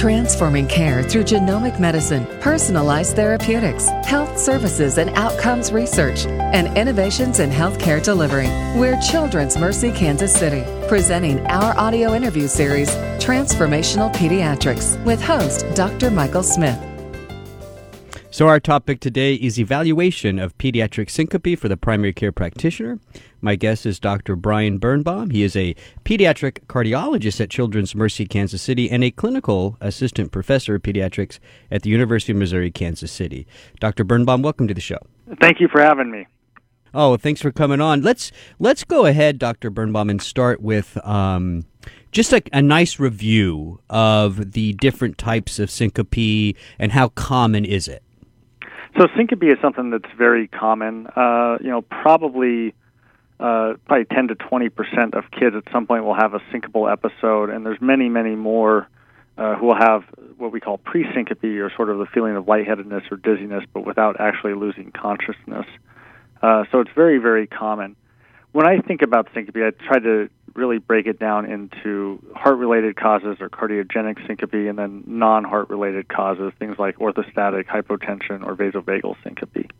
Transforming care through genomic medicine, personalized therapeutics, health services and outcomes research, and innovations in healthcare delivery. We're Children's Mercy Kansas City, presenting our audio interview series, Transformational Pediatrics, with host Dr. Michael Smith. So, our topic today is evaluation of pediatric syncope for the primary care practitioner. My guest is Dr. Brian Birnbaum. He is a pediatric cardiologist at Children's Mercy Kansas City and a clinical assistant professor of pediatrics at the University of Missouri Kansas City. Dr. Birnbaum, welcome to the show. Thank you for having me. Oh, thanks for coming on. Let's let's go ahead, Dr. Birnbaum, and start with um, just a, a nice review of the different types of syncope and how common is it. So syncope is something that's very common. Uh, you know, probably uh, probably 10 to 20 percent of kids at some point will have a syncopal episode, and there's many, many more uh, who will have what we call pre-syncope, or sort of the feeling of lightheadedness or dizziness, but without actually losing consciousness. Uh, so it's very, very common. When I think about syncope, I try to really break it down into heart related causes or cardiogenic syncope and then non heart related causes, things like orthostatic hypotension or vasovagal syncope.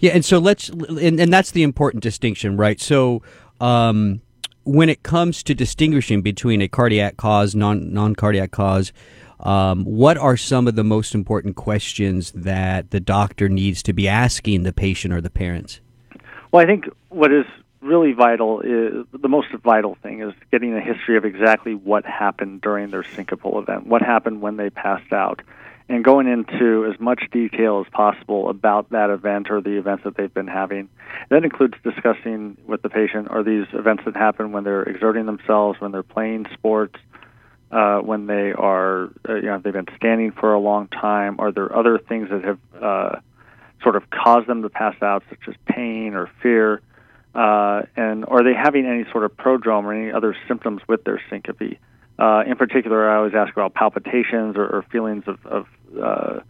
Yeah, and so let's, and, and that's the important distinction, right? So, um, when it comes to distinguishing between a cardiac cause, non non cardiac cause, um, what are some of the most important questions that the doctor needs to be asking the patient or the parents? Well, I think what is really vital is the most vital thing is getting a history of exactly what happened during their syncopal event, what happened when they passed out, and going into as much detail as possible about that event or the events that they've been having. That includes discussing with the patient are these events that happen when they're exerting themselves, when they're playing sports, uh, when they are, uh, you know, they've been standing for a long time. Are there other things that have uh, sort of caused them to pass out, such as pain or fear? Uh, and are they having any sort of prodrome or any other symptoms with their syncope? Uh, in particular, I always ask about palpitations or, or feelings of, of uh,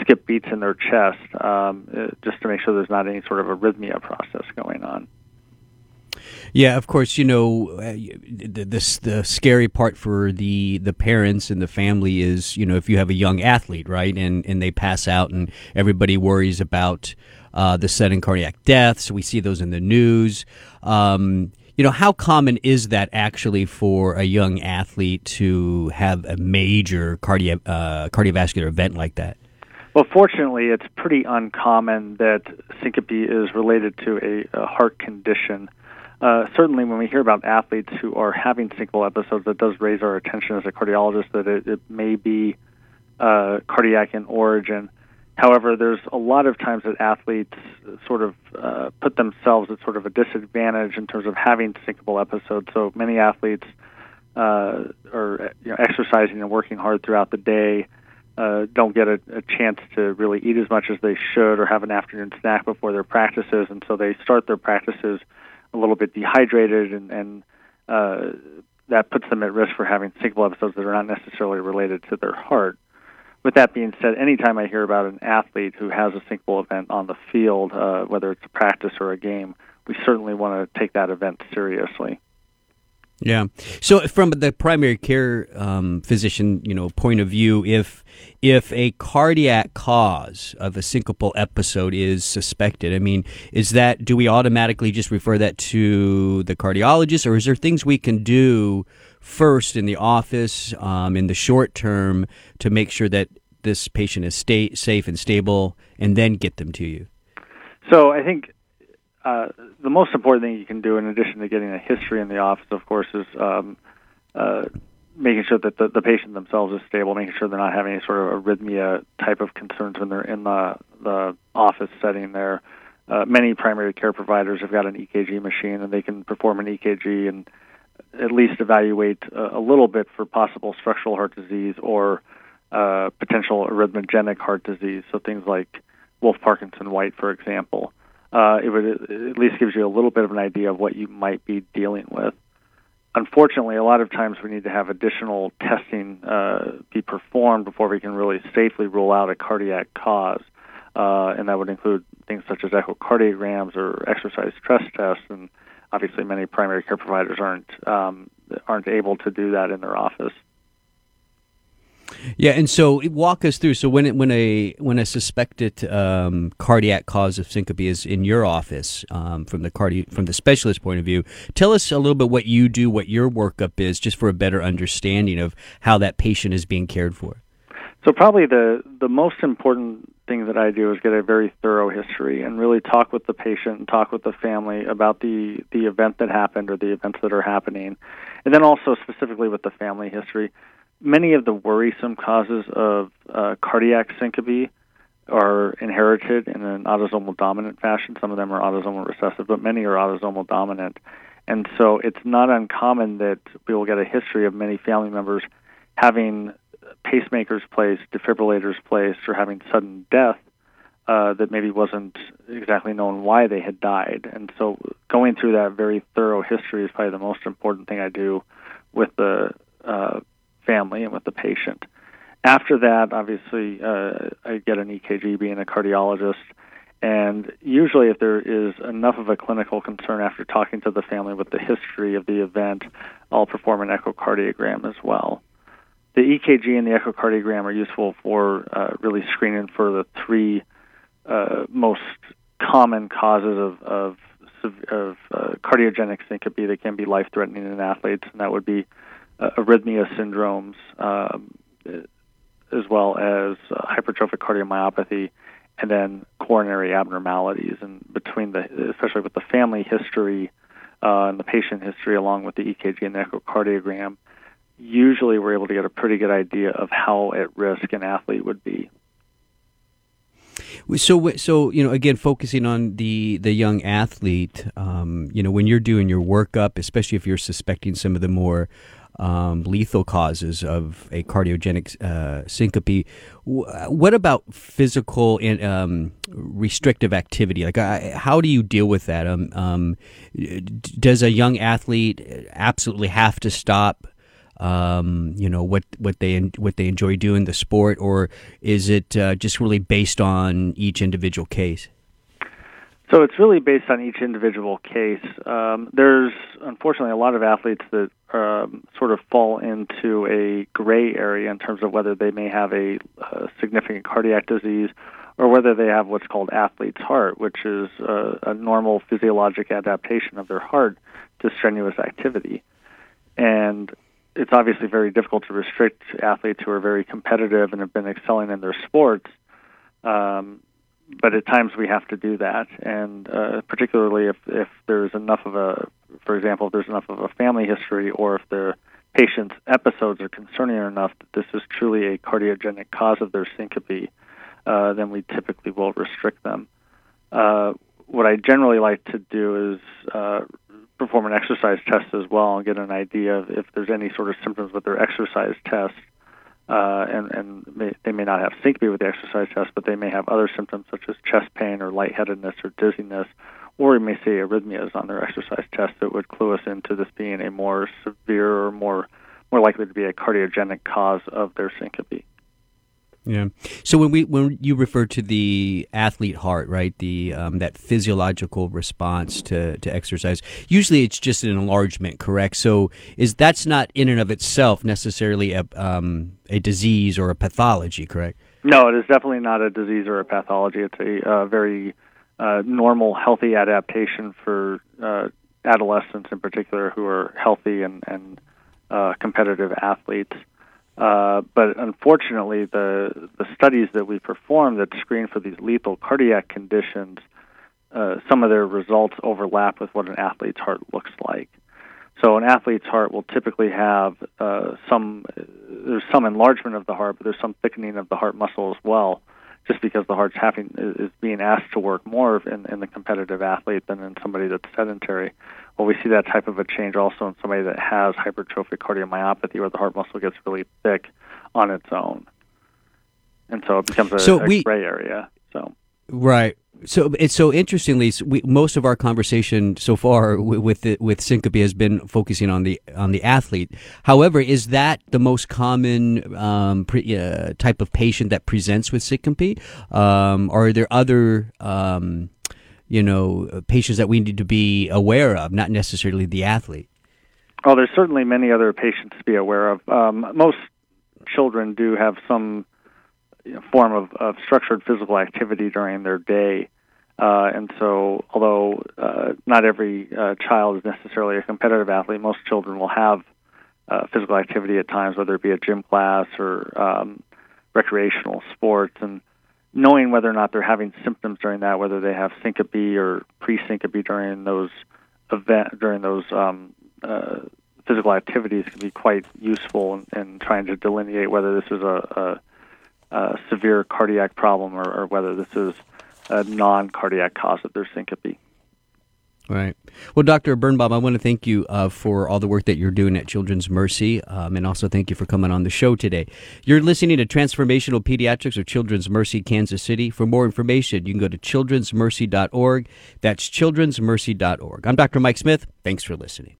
skip beats in their chest, um, uh, just to make sure there's not any sort of arrhythmia process going on. Yeah, of course. You know, uh, the, the, the scary part for the the parents and the family is, you know, if you have a young athlete, right, and and they pass out, and everybody worries about uh, the sudden cardiac deaths. We see those in the news. Um, you know, how common is that actually for a young athlete to have a major cardio, uh, cardiovascular event like that? Well, fortunately, it's pretty uncommon that syncope is related to a, a heart condition. Uh, certainly, when we hear about athletes who are having syncopal episodes, that does raise our attention as a cardiologist that it, it may be uh, cardiac in origin. However, there's a lot of times that athletes sort of uh, put themselves at sort of a disadvantage in terms of having syncopal episodes. So many athletes uh, are you know, exercising and working hard throughout the day, uh, don't get a, a chance to really eat as much as they should, or have an afternoon snack before their practices, and so they start their practices a little bit dehydrated, and, and uh, that puts them at risk for having syncopal episodes that are not necessarily related to their heart with that being said, anytime I hear about an athlete who has a syncopal event on the field, uh, whether it's a practice or a game, we certainly want to take that event seriously. Yeah. So, from the primary care um, physician, you know, point of view, if if a cardiac cause of a syncopal episode is suspected, I mean, is that do we automatically just refer that to the cardiologist, or is there things we can do first in the office um, in the short term to make sure that this patient is stay, safe and stable, and then get them to you? So I think uh, the most important thing you can do, in addition to getting a history in the office, of course, is um, uh, making sure that the, the patient themselves is stable, making sure they're not having any sort of arrhythmia type of concerns when they're in the the office setting there. Uh, many primary care providers have got an EKG machine, and they can perform an EKG and at least evaluate a, a little bit for possible structural heart disease or uh, potential arrhythmogenic heart disease. So things like Wolff Parkinson White, for example. Uh, it would at least gives you a little bit of an idea of what you might be dealing with. Unfortunately, a lot of times we need to have additional testing uh, be performed before we can really safely rule out a cardiac cause, uh, and that would include things such as echocardiograms or exercise stress tests and obviously many primary care providers aren't um, aren't able to do that in their office. Yeah, and so walk us through. So when it, when a when a suspected um, cardiac cause of syncope is in your office, um, from the cardi- from the specialist point of view, tell us a little bit what you do, what your workup is, just for a better understanding of how that patient is being cared for. So probably the the most important thing that I do is get a very thorough history and really talk with the patient and talk with the family about the the event that happened or the events that are happening, and then also specifically with the family history. Many of the worrisome causes of uh, cardiac syncope are inherited in an autosomal dominant fashion. Some of them are autosomal recessive, but many are autosomal dominant. And so it's not uncommon that we will get a history of many family members having pacemakers placed, defibrillators placed, or having sudden death uh, that maybe wasn't exactly known why they had died. And so going through that very thorough history is probably the most important thing I do with the uh, family and with the patient. After that, obviously, uh, I get an EKG being a cardiologist. And usually, if there is enough of a clinical concern after talking to the family with the history of the event, I'll perform an echocardiogram as well the EKG and the echocardiogram are useful for uh, really screening for the three uh, most common causes of of, of uh, cardiogenic syncope that can be life threatening in athletes, and that would be uh, arrhythmia syndromes, um, as well as uh, hypertrophic cardiomyopathy, and then coronary abnormalities. And between the, especially with the family history uh, and the patient history, along with the EKG and the echocardiogram usually we're able to get a pretty good idea of how at risk an athlete would be. So, so you know, again, focusing on the the young athlete, um, you know, when you're doing your workup, especially if you're suspecting some of the more um, lethal causes of a cardiogenic uh, syncope. What about physical um, restrictive activity? Like, uh, how do you deal with that? Um, um does a young athlete absolutely have to stop um, you know what what they what they enjoy doing the sport, or is it uh, just really based on each individual case? So it's really based on each individual case. Um, there's unfortunately a lot of athletes that um, sort of fall into a gray area in terms of whether they may have a, a significant cardiac disease or whether they have what's called athlete's heart, which is a, a normal physiologic adaptation of their heart to strenuous activity. And it's obviously very difficult to restrict athletes who are very competitive and have been excelling in their sports. Um, but at times we have to do that, and uh, particularly if if there's enough of a, for example, if there's enough of a family history, or if the patient's episodes are concerning enough that this is truly a cardiogenic cause of their syncope, uh, then we typically will restrict them. Uh, what I generally like to do is uh, perform an exercise test as well and get an idea of if there's any sort of symptoms with their exercise test. Uh, and and may, they may not have syncope with the exercise test, but they may have other symptoms such as chest pain or lightheadedness or dizziness, or we may see arrhythmias on their exercise test that would clue us into this being a more severe or more more likely to be a cardiogenic cause of their syncope. Yeah. So when we when you refer to the athlete heart, right, the um, that physiological response to, to exercise, usually it's just an enlargement, correct? So is that's not in and of itself necessarily a um, a disease or a pathology, correct? No, it is definitely not a disease or a pathology. It's a uh, very uh, normal, healthy adaptation for uh, adolescents in particular who are healthy and and uh, competitive athletes. Uh, but unfortunately, the the studies that we perform that screen for these lethal cardiac conditions, uh, some of their results overlap with what an athlete's heart looks like. So an athlete's heart will typically have uh, some there's some enlargement of the heart, but there's some thickening of the heart muscle as well, just because the heart's having is being asked to work more in, in the competitive athlete than in somebody that's sedentary. Well, we see that type of a change also in somebody that has hypertrophic cardiomyopathy, where the heart muscle gets really thick on its own, and so it becomes a, so a we, gray area. So right. So it's so interestingly, we, most of our conversation so far with the, with syncope has been focusing on the on the athlete. However, is that the most common um, pre, uh, type of patient that presents with syncope? Um, or are there other um, you know, patients that we need to be aware of, not necessarily the athlete? Oh, there's certainly many other patients to be aware of. Um, most children do have some you know, form of, of structured physical activity during their day. Uh, and so, although uh, not every uh, child is necessarily a competitive athlete, most children will have uh, physical activity at times, whether it be a gym class or um, recreational sports. And knowing whether or not they're having symptoms during that, whether they have syncope or pre-syncope during those event during those um, uh, physical activities, can be quite useful in, in trying to delineate whether this is a, a, a severe cardiac problem or, or whether this is a non-cardiac cause of their syncope. Right. Well, Dr. Birnbaum, I want to thank you uh, for all the work that you're doing at Children's Mercy, um, and also thank you for coming on the show today. You're listening to Transformational Pediatrics of Children's Mercy, Kansas City. For more information, you can go to childrensmercy.org. That's childrensmercy.org. I'm Dr. Mike Smith. Thanks for listening.